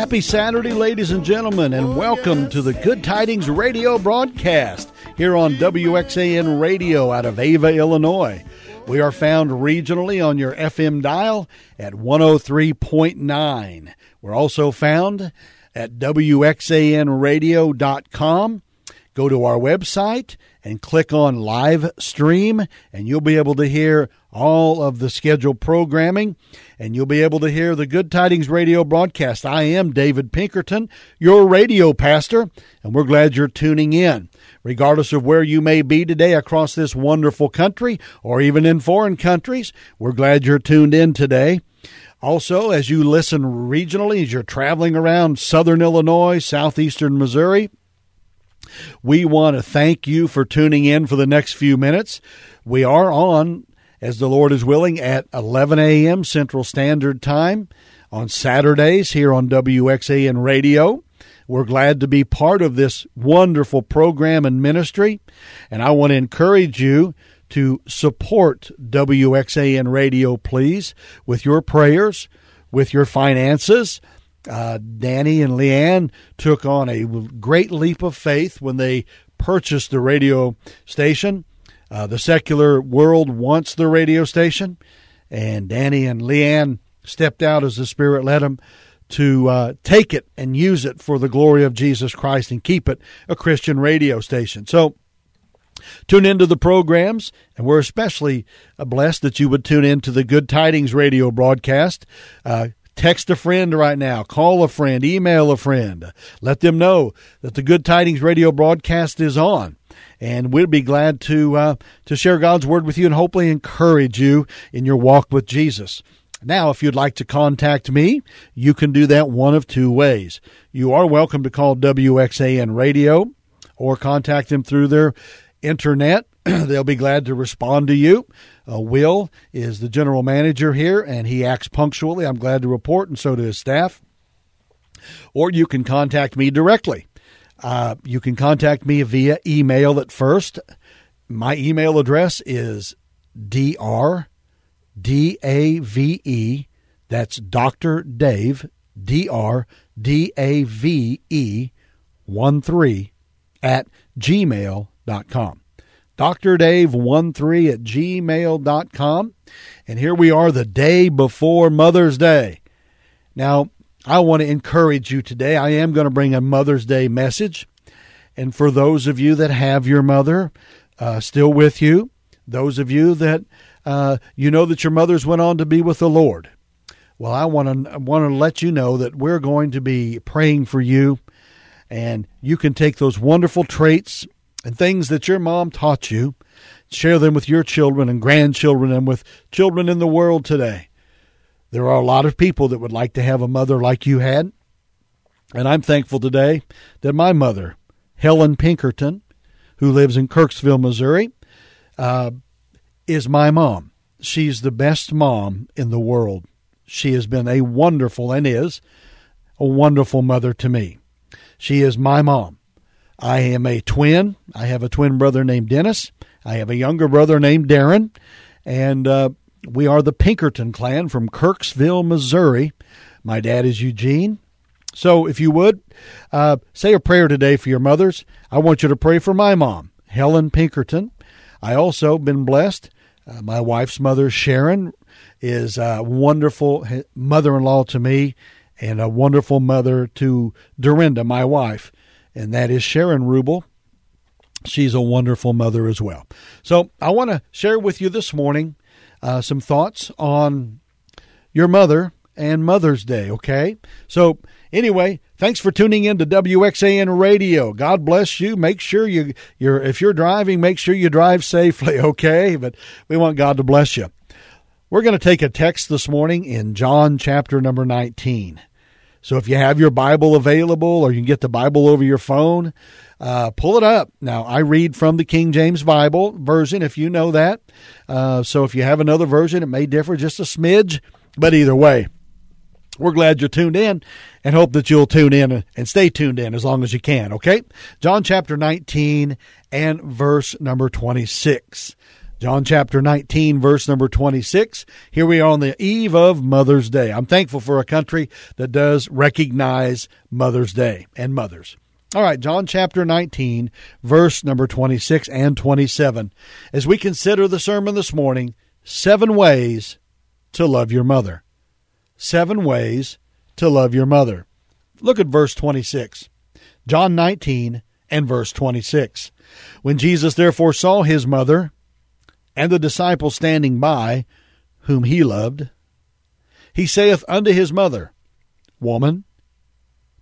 Happy Saturday, ladies and gentlemen, and oh, welcome to the Good Tidings Radio broadcast here on WXAN Radio out of Ava, Illinois. We are found regionally on your FM dial at 103.9. We're also found at WXANradio.com. Go to our website and click on live stream, and you'll be able to hear all of the scheduled programming, and you'll be able to hear the Good Tidings radio broadcast. I am David Pinkerton, your radio pastor, and we're glad you're tuning in. Regardless of where you may be today across this wonderful country or even in foreign countries, we're glad you're tuned in today. Also, as you listen regionally, as you're traveling around southern Illinois, southeastern Missouri, we want to thank you for tuning in for the next few minutes. We are on, as the Lord is willing, at 11 a.m. Central Standard Time on Saturdays here on WXAN Radio. We're glad to be part of this wonderful program and ministry, and I want to encourage you to support WXAN Radio, please, with your prayers, with your finances, uh, Danny and Leanne took on a great leap of faith when they purchased the radio station. Uh, the secular world wants the radio station, and Danny and Leanne stepped out as the Spirit led them to uh, take it and use it for the glory of Jesus Christ and keep it a Christian radio station. So, Tune into the programs, and we're especially uh, blessed that you would tune in to the Good Tidings radio broadcast. Uh, Text a friend right now, call a friend, email a friend. Let them know that the Good Tidings radio broadcast is on. And we'd be glad to uh, to share God's word with you and hopefully encourage you in your walk with Jesus. Now, if you'd like to contact me, you can do that one of two ways. You are welcome to call WXAN Radio or contact them through their internet. They'll be glad to respond to you. Uh, Will is the general manager here, and he acts punctually. I'm glad to report, and so do his staff. Or you can contact me directly. Uh, you can contact me via email at first. My email address is dr d a v e. That's Doctor Dave D R D A V E one three at gmail.com. Dr. Dave 13 at gmail.com. And here we are the day before Mother's Day. Now, I want to encourage you today. I am going to bring a Mother's Day message. And for those of you that have your mother uh, still with you, those of you that uh, you know that your mothers went on to be with the Lord, well, I want to want to let you know that we're going to be praying for you, and you can take those wonderful traits and things that your mom taught you, share them with your children and grandchildren and with children in the world today. There are a lot of people that would like to have a mother like you had. And I'm thankful today that my mother, Helen Pinkerton, who lives in Kirksville, Missouri, uh, is my mom. She's the best mom in the world. She has been a wonderful and is a wonderful mother to me. She is my mom. I am a twin. I have a twin brother named Dennis. I have a younger brother named Darren. And uh, we are the Pinkerton clan from Kirksville, Missouri. My dad is Eugene. So if you would, uh, say a prayer today for your mothers. I want you to pray for my mom, Helen Pinkerton. I also been blessed. Uh, my wife's mother, Sharon, is a wonderful mother in law to me and a wonderful mother to Dorinda, my wife and that is Sharon Rubel. She's a wonderful mother as well. So I want to share with you this morning uh, some thoughts on your mother and Mother's Day, okay? So anyway, thanks for tuning in to WXAN Radio. God bless you. Make sure you you're if you're driving, make sure you drive safely, okay? But we want God to bless you. We're going to take a text this morning in John chapter number 19. So if you have your Bible available or you can get the Bible over your phone, uh, pull it up. Now, I read from the King James Bible version, if you know that. Uh, so if you have another version, it may differ just a smidge, but either way, we're glad you're tuned in and hope that you'll tune in and stay tuned in as long as you can, okay? John chapter 19 and verse number 26. John chapter 19, verse number 26. Here we are on the eve of Mother's Day. I'm thankful for a country that does recognize Mother's Day and mothers. All right, John chapter 19, verse number 26 and 27. As we consider the sermon this morning, seven ways to love your mother. Seven ways to love your mother. Look at verse 26. John 19 and verse 26. When Jesus therefore saw his mother, and the disciple standing by, whom he loved, he saith unto his mother, Woman,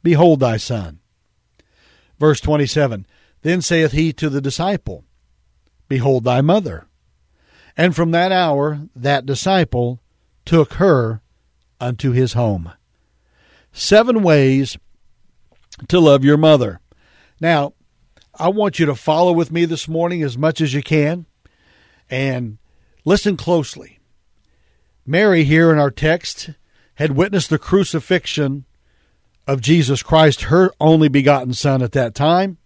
behold thy son. Verse 27 Then saith he to the disciple, Behold thy mother. And from that hour that disciple took her unto his home. Seven ways to love your mother. Now, I want you to follow with me this morning as much as you can and listen closely. Mary, here in our text, had witnessed the crucifixion of Jesus Christ, her only begotten Son at that time,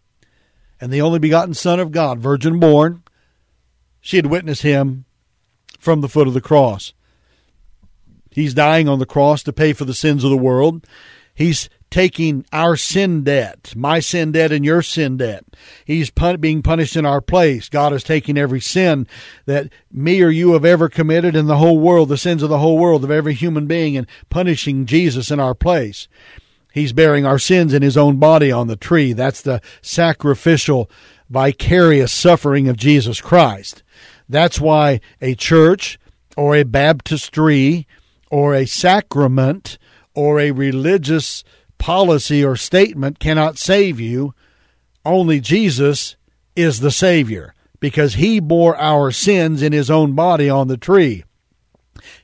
and the only begotten Son of God, virgin born. She had witnessed him from the foot of the cross. He's dying on the cross to pay for the sins of the world. He's taking our sin debt, my sin debt and your sin debt. He's pun- being punished in our place. God is taking every sin that me or you have ever committed in the whole world, the sins of the whole world, of every human being, and punishing Jesus in our place. He's bearing our sins in his own body on the tree. That's the sacrificial, vicarious suffering of Jesus Christ. That's why a church or a baptistry or a sacrament or a religious policy or statement cannot save you. Only Jesus is the Savior because He bore our sins in His own body on the tree.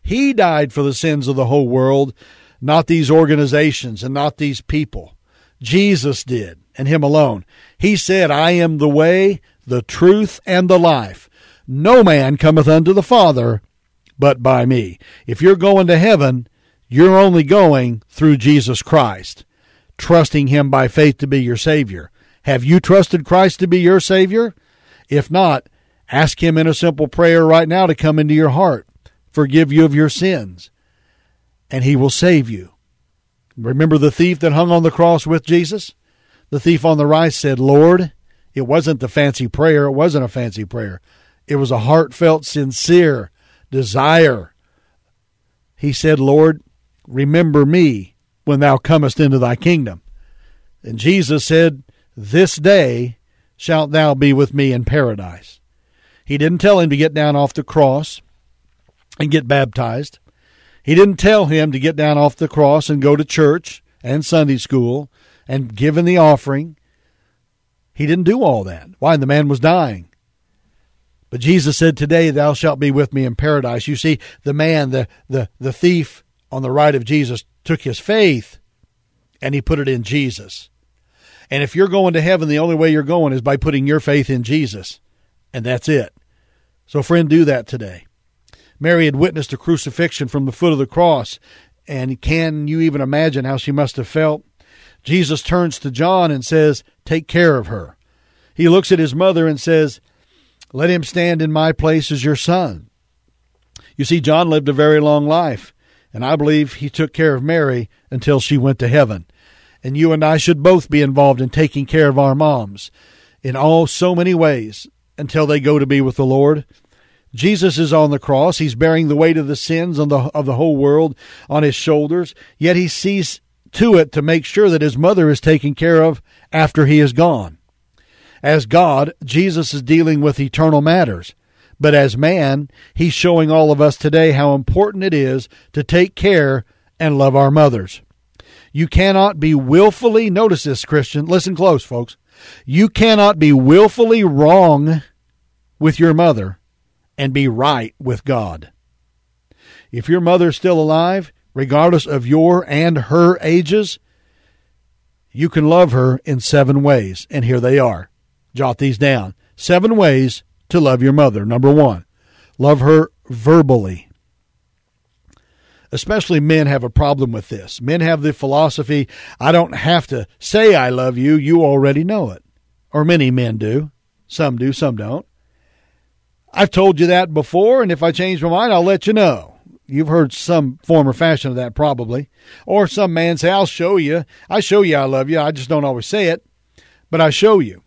He died for the sins of the whole world, not these organizations and not these people. Jesus did, and Him alone. He said, I am the way, the truth, and the life. No man cometh unto the Father but by me. If you're going to heaven, you're only going through Jesus Christ trusting Him by faith to be your Savior. Have you trusted Christ to be your Savior? If not, ask Him in a simple prayer right now to come into your heart, forgive you of your sins, and He will save you. Remember the thief that hung on the cross with Jesus? The thief on the right said, Lord, it wasn't the fancy prayer, it wasn't a fancy prayer. It was a heartfelt, sincere desire. He said, Lord, remember me when thou comest into thy kingdom. And Jesus said, This day shalt thou be with me in paradise. He didn't tell him to get down off the cross and get baptized. He didn't tell him to get down off the cross and go to church and Sunday school and give in the offering. He didn't do all that. Why? The man was dying. But Jesus said, Today thou shalt be with me in paradise. You see, the man, the, the, the thief on the right of Jesus, took his faith and he put it in Jesus. And if you're going to heaven, the only way you're going is by putting your faith in Jesus. And that's it. So, friend, do that today. Mary had witnessed the crucifixion from the foot of the cross. And can you even imagine how she must have felt? Jesus turns to John and says, Take care of her. He looks at his mother and says, Let him stand in my place as your son. You see, John lived a very long life. And I believe he took care of Mary until she went to heaven. And you and I should both be involved in taking care of our moms in all so many ways until they go to be with the Lord. Jesus is on the cross. He's bearing the weight of the sins of the, of the whole world on his shoulders, yet he sees to it to make sure that his mother is taken care of after he is gone. As God, Jesus is dealing with eternal matters. But as man, he's showing all of us today how important it is to take care and love our mothers. You cannot be willfully, notice this, Christian, listen close, folks. You cannot be willfully wrong with your mother and be right with God. If your mother is still alive, regardless of your and her ages, you can love her in seven ways. And here they are. Jot these down. Seven ways to love your mother. Number one, love her verbally. Especially men have a problem with this. Men have the philosophy, I don't have to say I love you, you already know it. Or many men do. Some do, some don't. I've told you that before, and if I change my mind, I'll let you know. You've heard some form or fashion of that probably. Or some man say, I'll show you. I show you I love you. I just don't always say it, but I show you.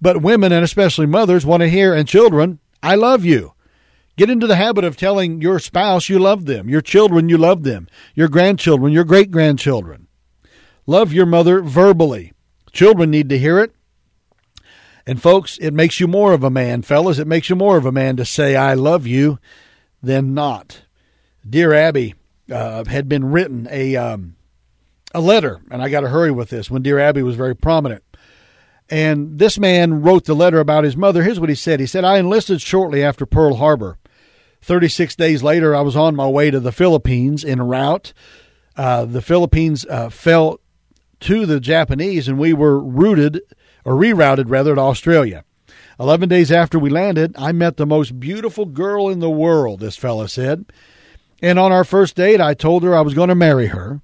But women, and especially mothers, want to hear, and children, I love you. Get into the habit of telling your spouse you love them, your children you love them, your grandchildren, your great grandchildren. Love your mother verbally. Children need to hear it. And folks, it makes you more of a man, fellas. It makes you more of a man to say, I love you than not. Dear Abby uh, had been written a um, a letter, and I got to hurry with this. When Dear Abby was very prominent, and this man wrote the letter about his mother. Here's what he said: He said, "I enlisted shortly after Pearl Harbor. 36 days later, I was on my way to the Philippines en route. Uh, the Philippines uh, fell to the Japanese, and we were routed or rerouted rather to Australia." 11 days after we landed, I met the most beautiful girl in the world, this fella said. And on our first date, I told her I was going to marry her.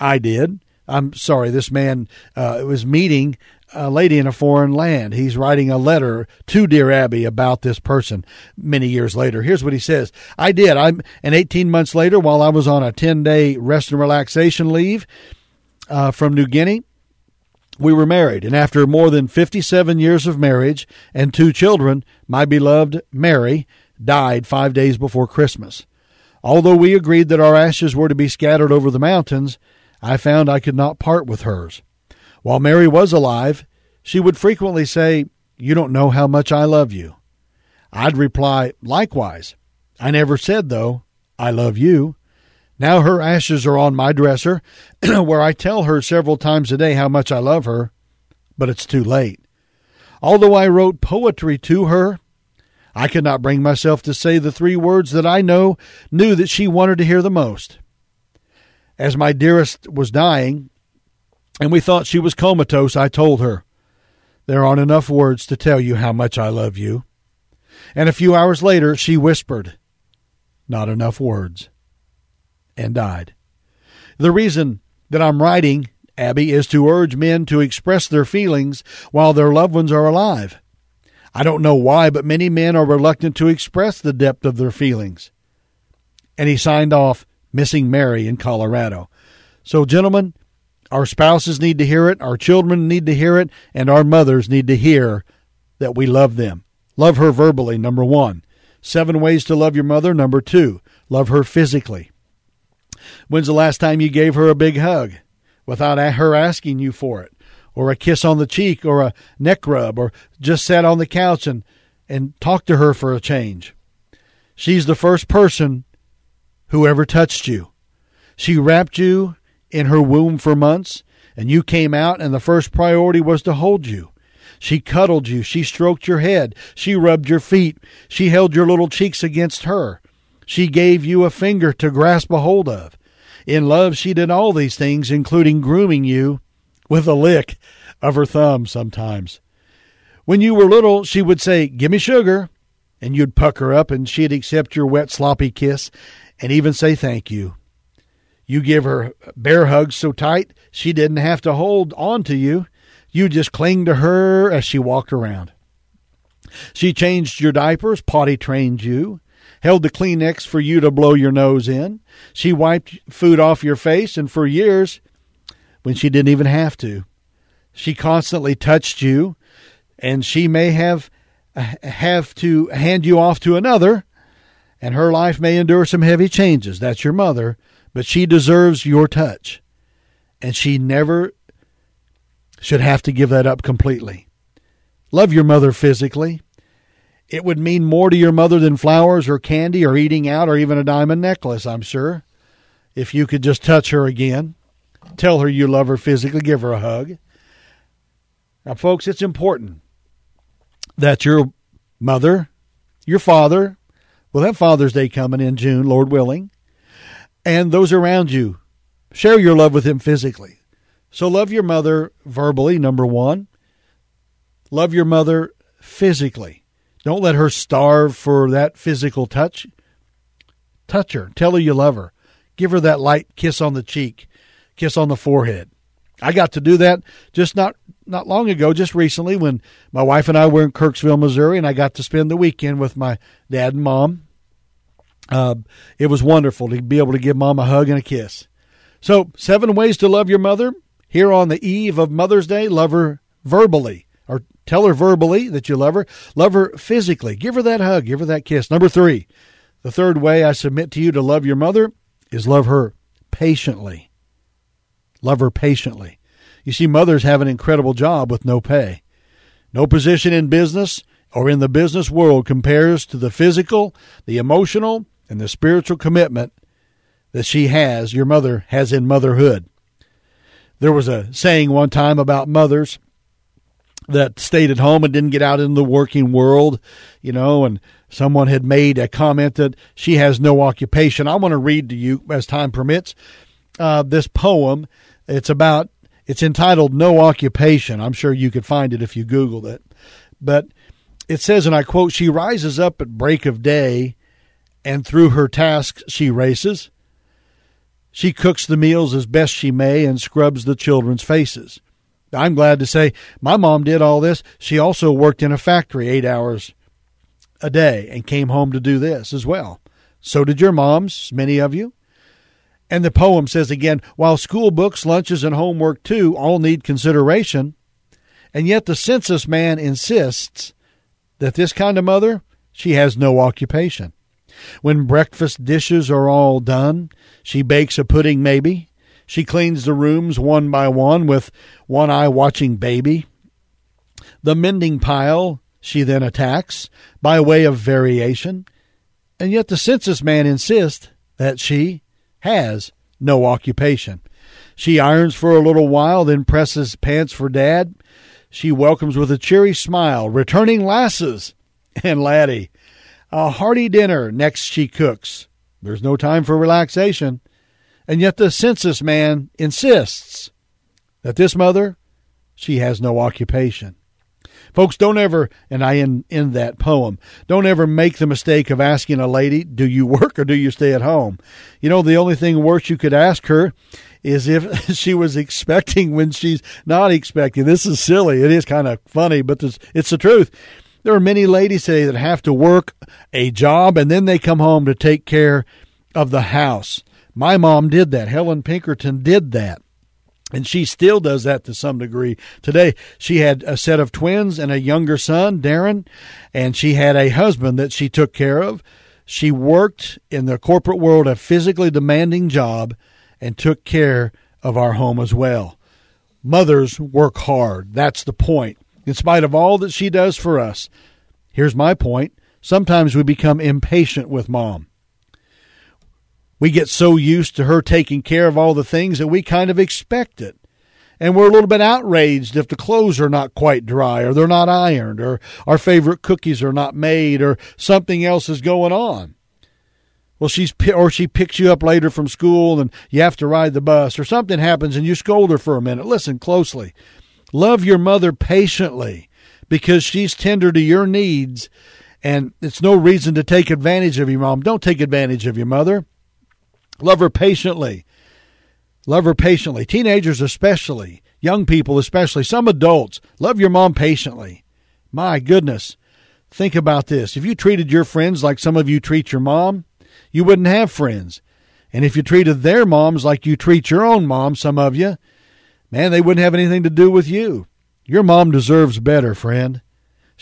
I did. I'm sorry, this man uh, was meeting a lady in a foreign land. He's writing a letter to Dear Abby about this person many years later. Here's what he says I did. I'm, and 18 months later, while I was on a 10 day rest and relaxation leave uh, from New Guinea, we were married, and after more than 57 years of marriage and two children, my beloved Mary died five days before Christmas. Although we agreed that our ashes were to be scattered over the mountains, I found I could not part with hers. While Mary was alive, she would frequently say, You don't know how much I love you. I'd reply, Likewise. I never said, though, I love you. Now her ashes are on my dresser, where I tell her several times a day how much I love her, but it's too late. Although I wrote poetry to her, I could not bring myself to say the three words that I know knew that she wanted to hear the most. As my dearest was dying, and we thought she was comatose, I told her, There aren't enough words to tell you how much I love you. And a few hours later, she whispered, Not enough words and died. The reason that I'm writing, Abby, is to urge men to express their feelings while their loved ones are alive. I don't know why, but many men are reluctant to express the depth of their feelings. And he signed off, missing Mary in Colorado. So, gentlemen, our spouses need to hear it, our children need to hear it, and our mothers need to hear that we love them. Love her verbally, number one. Seven ways to love your mother, number two. Love her physically. When's the last time you gave her a big hug without her asking you for it? Or a kiss on the cheek or a neck rub or just sat on the couch and, and talked to her for a change. She's the first person who ever touched you. She wrapped you in her womb for months, and you came out, and the first priority was to hold you. She cuddled you. She stroked your head. She rubbed your feet. She held your little cheeks against her. She gave you a finger to grasp a hold of. In love, she did all these things, including grooming you with a lick of her thumb sometimes. When you were little, she would say, Give me sugar. And you'd pucker up, and she'd accept your wet, sloppy kiss and even say thank you. You give her bear hugs so tight she didn't have to hold on to you. You just cling to her as she walked around. She changed your diapers, potty trained you, held the Kleenex for you to blow your nose in. She wiped food off your face, and for years, when she didn't even have to, she constantly touched you, and she may have have to hand you off to another, and her life may endure some heavy changes. That's your mother, but she deserves your touch, and she never should have to give that up completely. Love your mother physically. It would mean more to your mother than flowers or candy or eating out or even a diamond necklace, I'm sure. If you could just touch her again, tell her you love her physically, give her a hug. Now, folks, it's important that your mother, your father, we'll have Father's Day coming in June, Lord willing, and those around you, share your love with him physically. So, love your mother verbally, number one. Love your mother physically. Don't let her starve for that physical touch. Touch her. Tell her you love her. Give her that light kiss on the cheek, kiss on the forehead. I got to do that just not not long ago, just recently, when my wife and I were in Kirksville, Missouri, and I got to spend the weekend with my dad and mom. Uh, it was wonderful to be able to give mom a hug and a kiss. So, seven ways to love your mother. Here on the eve of Mother's Day, love her verbally, tell her verbally that you love her. Love her physically. Give her that hug. Give her that kiss. Number three, the third way I submit to you to love your mother is love her patiently. Love her patiently. You see, mothers have an incredible job with no pay. No position in business or in the business world compares to the physical, the emotional, and the spiritual commitment that she has, your mother has in motherhood. There was a saying one time about mothers that stayed at home and didn't get out in the working world, you know, and someone had made a comment that she has no occupation. I want to read to you, as time permits, uh, this poem. It's about it's entitled No Occupation. I'm sure you could find it if you Googled it. But it says, and I quote, She rises up at break of day, and through her tasks she races. She cooks the meals as best she may and scrubs the children's faces. I'm glad to say my mom did all this. She also worked in a factory eight hours a day and came home to do this as well. So did your moms, many of you. And the poem says again while school books, lunches, and homework too all need consideration, and yet the census man insists that this kind of mother, she has no occupation. When breakfast dishes are all done, she bakes a pudding maybe. She cleans the rooms one by one with one eye watching baby. The mending pile she then attacks by way of variation, and yet the census man insists that she has no occupation. She irons for a little while, then presses pants for dad. She welcomes with a cheery smile returning lasses and laddie. A hearty dinner next she cooks. There's no time for relaxation. And yet the census man insists that this mother, she has no occupation. Folks, don't ever, and I end, end that poem, don't ever make the mistake of asking a lady, do you work or do you stay at home? You know, the only thing worse you could ask her is if she was expecting when she's not expecting. This is silly. It is kind of funny, but it's the truth. There are many ladies today that have to work a job and then they come home to take care of the house. My mom did that. Helen Pinkerton did that. And she still does that to some degree. Today, she had a set of twins and a younger son, Darren, and she had a husband that she took care of. She worked in the corporate world, a physically demanding job, and took care of our home as well. Mothers work hard. That's the point. In spite of all that she does for us, here's my point. Sometimes we become impatient with mom we get so used to her taking care of all the things that we kind of expect it. And we're a little bit outraged if the clothes are not quite dry or they're not ironed or our favorite cookies are not made or something else is going on. Well, she's or she picks you up later from school and you have to ride the bus or something happens and you scold her for a minute. Listen closely. Love your mother patiently because she's tender to your needs and it's no reason to take advantage of your mom. Don't take advantage of your mother. Love her patiently. Love her patiently. Teenagers, especially, young people, especially, some adults, love your mom patiently. My goodness. Think about this. If you treated your friends like some of you treat your mom, you wouldn't have friends. And if you treated their moms like you treat your own mom, some of you, man, they wouldn't have anything to do with you. Your mom deserves better, friend.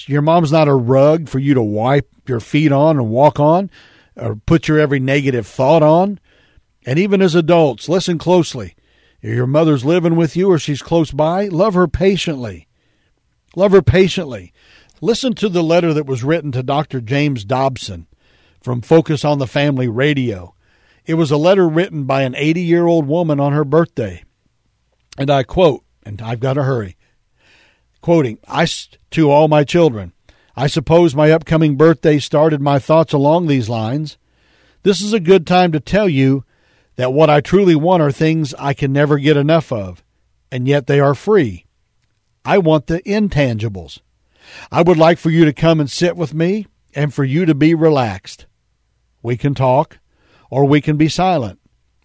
Your mom's not a rug for you to wipe your feet on and walk on or put your every negative thought on. And even as adults, listen closely. If your mother's living with you or she's close by, love her patiently. Love her patiently. Listen to the letter that was written to Dr. James Dobson from Focus on the Family Radio. It was a letter written by an 80 year old woman on her birthday. And I quote, and I've got to hurry, quoting, I, to all my children, I suppose my upcoming birthday started my thoughts along these lines. This is a good time to tell you that what I truly want are things I can never get enough of, and yet they are free. I want the intangibles. I would like for you to come and sit with me and for you to be relaxed. We can talk or we can be silent.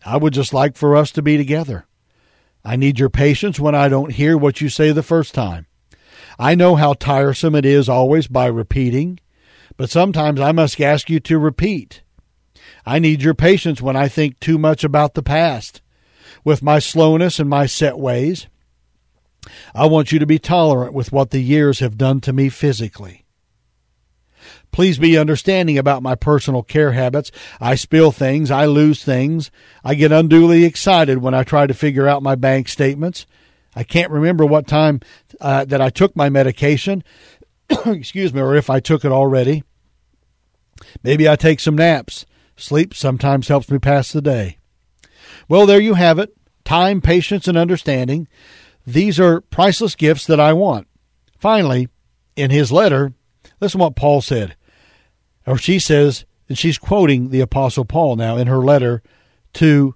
I would just like for us to be together. I need your patience when I don't hear what you say the first time. I know how tiresome it is always by repeating, but sometimes I must ask you to repeat. I need your patience when I think too much about the past, with my slowness and my set ways. I want you to be tolerant with what the years have done to me physically. Please be understanding about my personal care habits. I spill things, I lose things. I get unduly excited when I try to figure out my bank statements. I can't remember what time uh, that I took my medication, excuse me, or if I took it already. Maybe I take some naps. Sleep sometimes helps me pass the day. Well, there you have it time, patience, and understanding. These are priceless gifts that I want. Finally, in his letter, listen what Paul said. Or she says, and she's quoting the Apostle Paul now in her letter to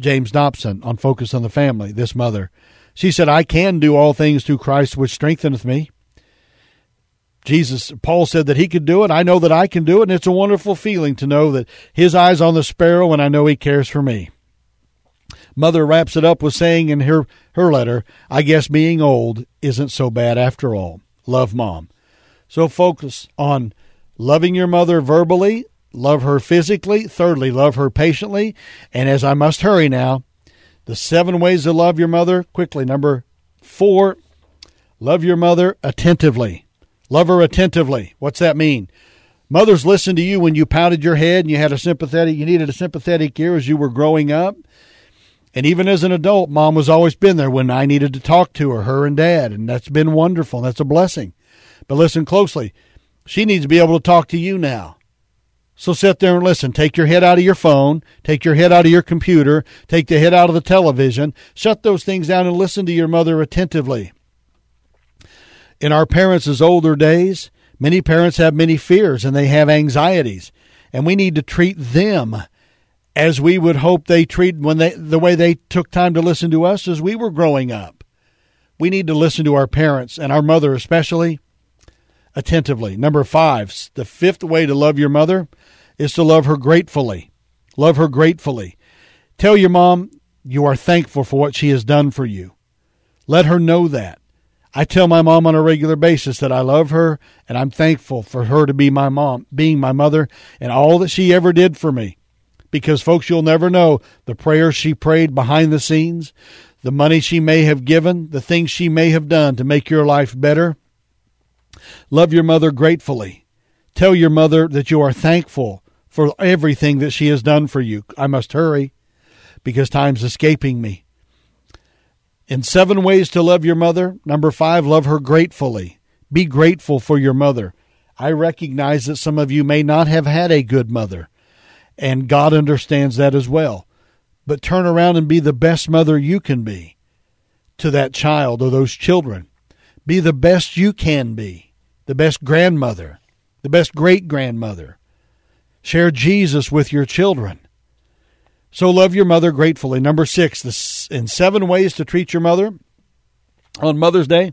James Dobson on Focus on the Family, this mother. She said, I can do all things through Christ which strengtheneth me. Jesus, Paul said that he could do it. I know that I can do it, and it's a wonderful feeling to know that his eyes on the sparrow, and I know he cares for me. Mother wraps it up with saying in her, her letter, I guess being old isn't so bad after all. Love mom. So focus on loving your mother verbally, love her physically, thirdly, love her patiently, and as I must hurry now, the seven ways to love your mother quickly. Number four, love your mother attentively. Love her attentively. What's that mean? Mothers listened to you when you pounded your head and you had a sympathetic you needed a sympathetic ear as you were growing up. And even as an adult, mom has always been there when I needed to talk to her, her and dad, and that's been wonderful. That's a blessing. But listen closely. She needs to be able to talk to you now. So sit there and listen. Take your head out of your phone. Take your head out of your computer. Take the head out of the television. Shut those things down and listen to your mother attentively. In our parents' older days, many parents have many fears and they have anxieties, and we need to treat them as we would hope they treat when they the way they took time to listen to us as we were growing up. We need to listen to our parents and our mother especially attentively. Number 5, the fifth way to love your mother is to love her gratefully. Love her gratefully. Tell your mom you are thankful for what she has done for you. Let her know that. I tell my mom on a regular basis that I love her and I'm thankful for her to be my mom, being my mother, and all that she ever did for me because, folks, you'll never know the prayers she prayed behind the scenes, the money she may have given, the things she may have done to make your life better. Love your mother gratefully. Tell your mother that you are thankful for everything that she has done for you. I must hurry because time's escaping me. In seven ways to love your mother, number five, love her gratefully. Be grateful for your mother. I recognize that some of you may not have had a good mother and God understands that as well. But turn around and be the best mother you can be to that child or those children. Be the best you can be, the best grandmother, the best great grandmother. Share Jesus with your children. So love your mother gratefully. Number six, the, in seven ways to treat your mother on Mother's Day.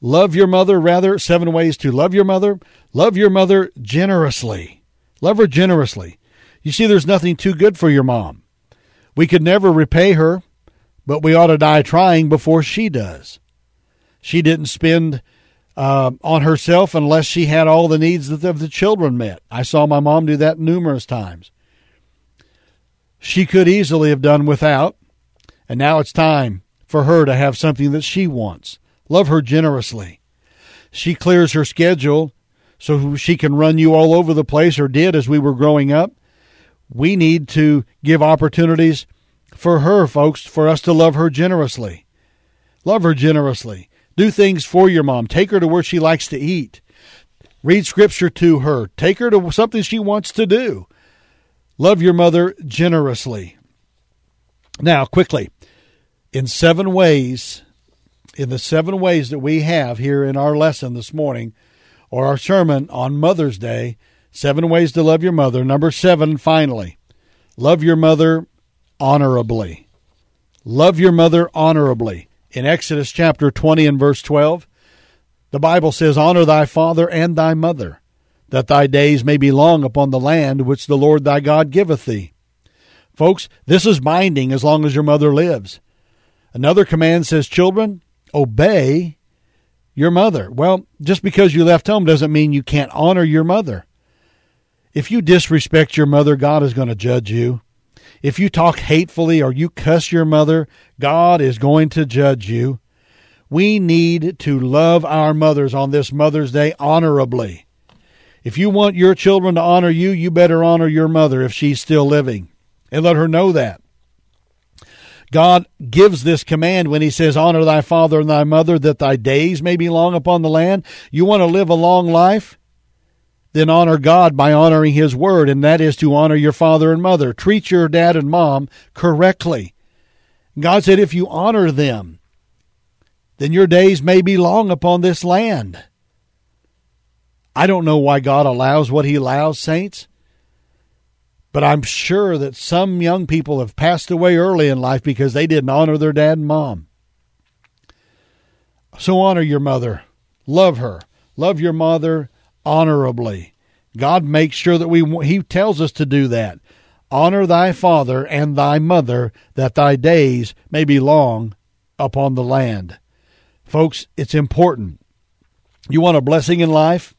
Love your mother, rather, seven ways to love your mother. Love your mother generously. Love her generously. You see, there's nothing too good for your mom. We could never repay her, but we ought to die trying before she does. She didn't spend uh, on herself unless she had all the needs of the children met. I saw my mom do that numerous times. She could easily have done without, and now it's time for her to have something that she wants. Love her generously. She clears her schedule so she can run you all over the place, or did as we were growing up we need to give opportunities for her, folks, for us to love her generously. Love her generously. Do things for your mom. Take her to where she likes to eat. Read scripture to her. Take her to something she wants to do. Love your mother generously. Now, quickly, in seven ways, in the seven ways that we have here in our lesson this morning, or our sermon on Mother's Day, Seven ways to love your mother. Number seven, finally, love your mother honorably. Love your mother honorably. In Exodus chapter 20 and verse 12, the Bible says, Honor thy father and thy mother, that thy days may be long upon the land which the Lord thy God giveth thee. Folks, this is binding as long as your mother lives. Another command says, Children, obey your mother. Well, just because you left home doesn't mean you can't honor your mother. If you disrespect your mother, God is going to judge you. If you talk hatefully or you cuss your mother, God is going to judge you. We need to love our mothers on this Mother's Day honorably. If you want your children to honor you, you better honor your mother if she's still living and let her know that. God gives this command when he says, Honor thy father and thy mother, that thy days may be long upon the land. You want to live a long life? Then honor God by honoring his word, and that is to honor your father and mother. Treat your dad and mom correctly. God said, If you honor them, then your days may be long upon this land. I don't know why God allows what he allows, saints. But I'm sure that some young people have passed away early in life because they didn't honor their dad and mom. So honor your mother. Love her. Love your mother honorably. God makes sure that we he tells us to do that. Honor thy father and thy mother that thy days may be long upon the land. Folks, it's important. You want a blessing in life?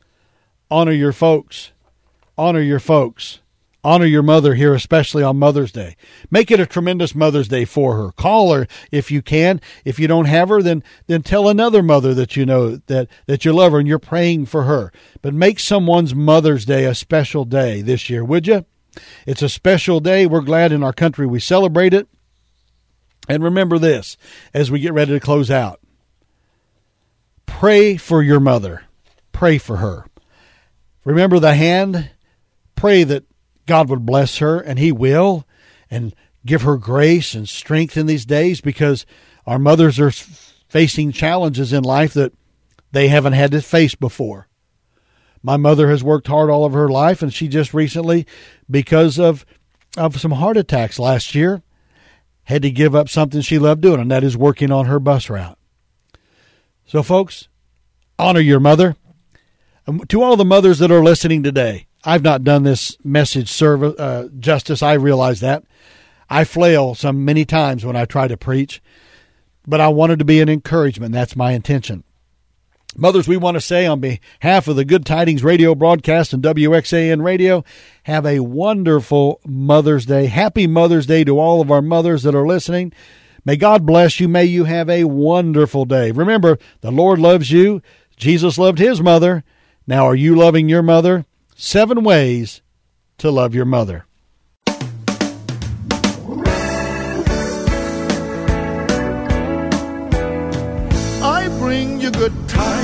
Honor your folks. Honor your folks. Honor your mother here, especially on Mother's Day. Make it a tremendous Mother's Day for her. Call her if you can. If you don't have her, then then tell another mother that you know that that you love her and you're praying for her. But make someone's Mother's Day a special day this year, would you? It's a special day. We're glad in our country we celebrate it. And remember this as we get ready to close out. Pray for your mother. Pray for her. Remember the hand. Pray that God would bless her, and He will, and give her grace and strength in these days because our mothers are facing challenges in life that they haven't had to face before. My mother has worked hard all of her life, and she just recently, because of of some heart attacks last year, had to give up something she loved doing, and that is working on her bus route. So, folks, honor your mother. To all the mothers that are listening today, I've not done this message service uh, justice. I realize that. I flail some many times when I try to preach, but I wanted to be an encouragement. That's my intention. Mothers, we want to say on behalf of the Good Tidings radio broadcast and WXAN radio, have a wonderful Mother's Day. Happy Mother's Day to all of our mothers that are listening. May God bless you. May you have a wonderful day. Remember, the Lord loves you. Jesus loved his mother. Now, are you loving your mother? Seven ways to love your mother. I bring you good times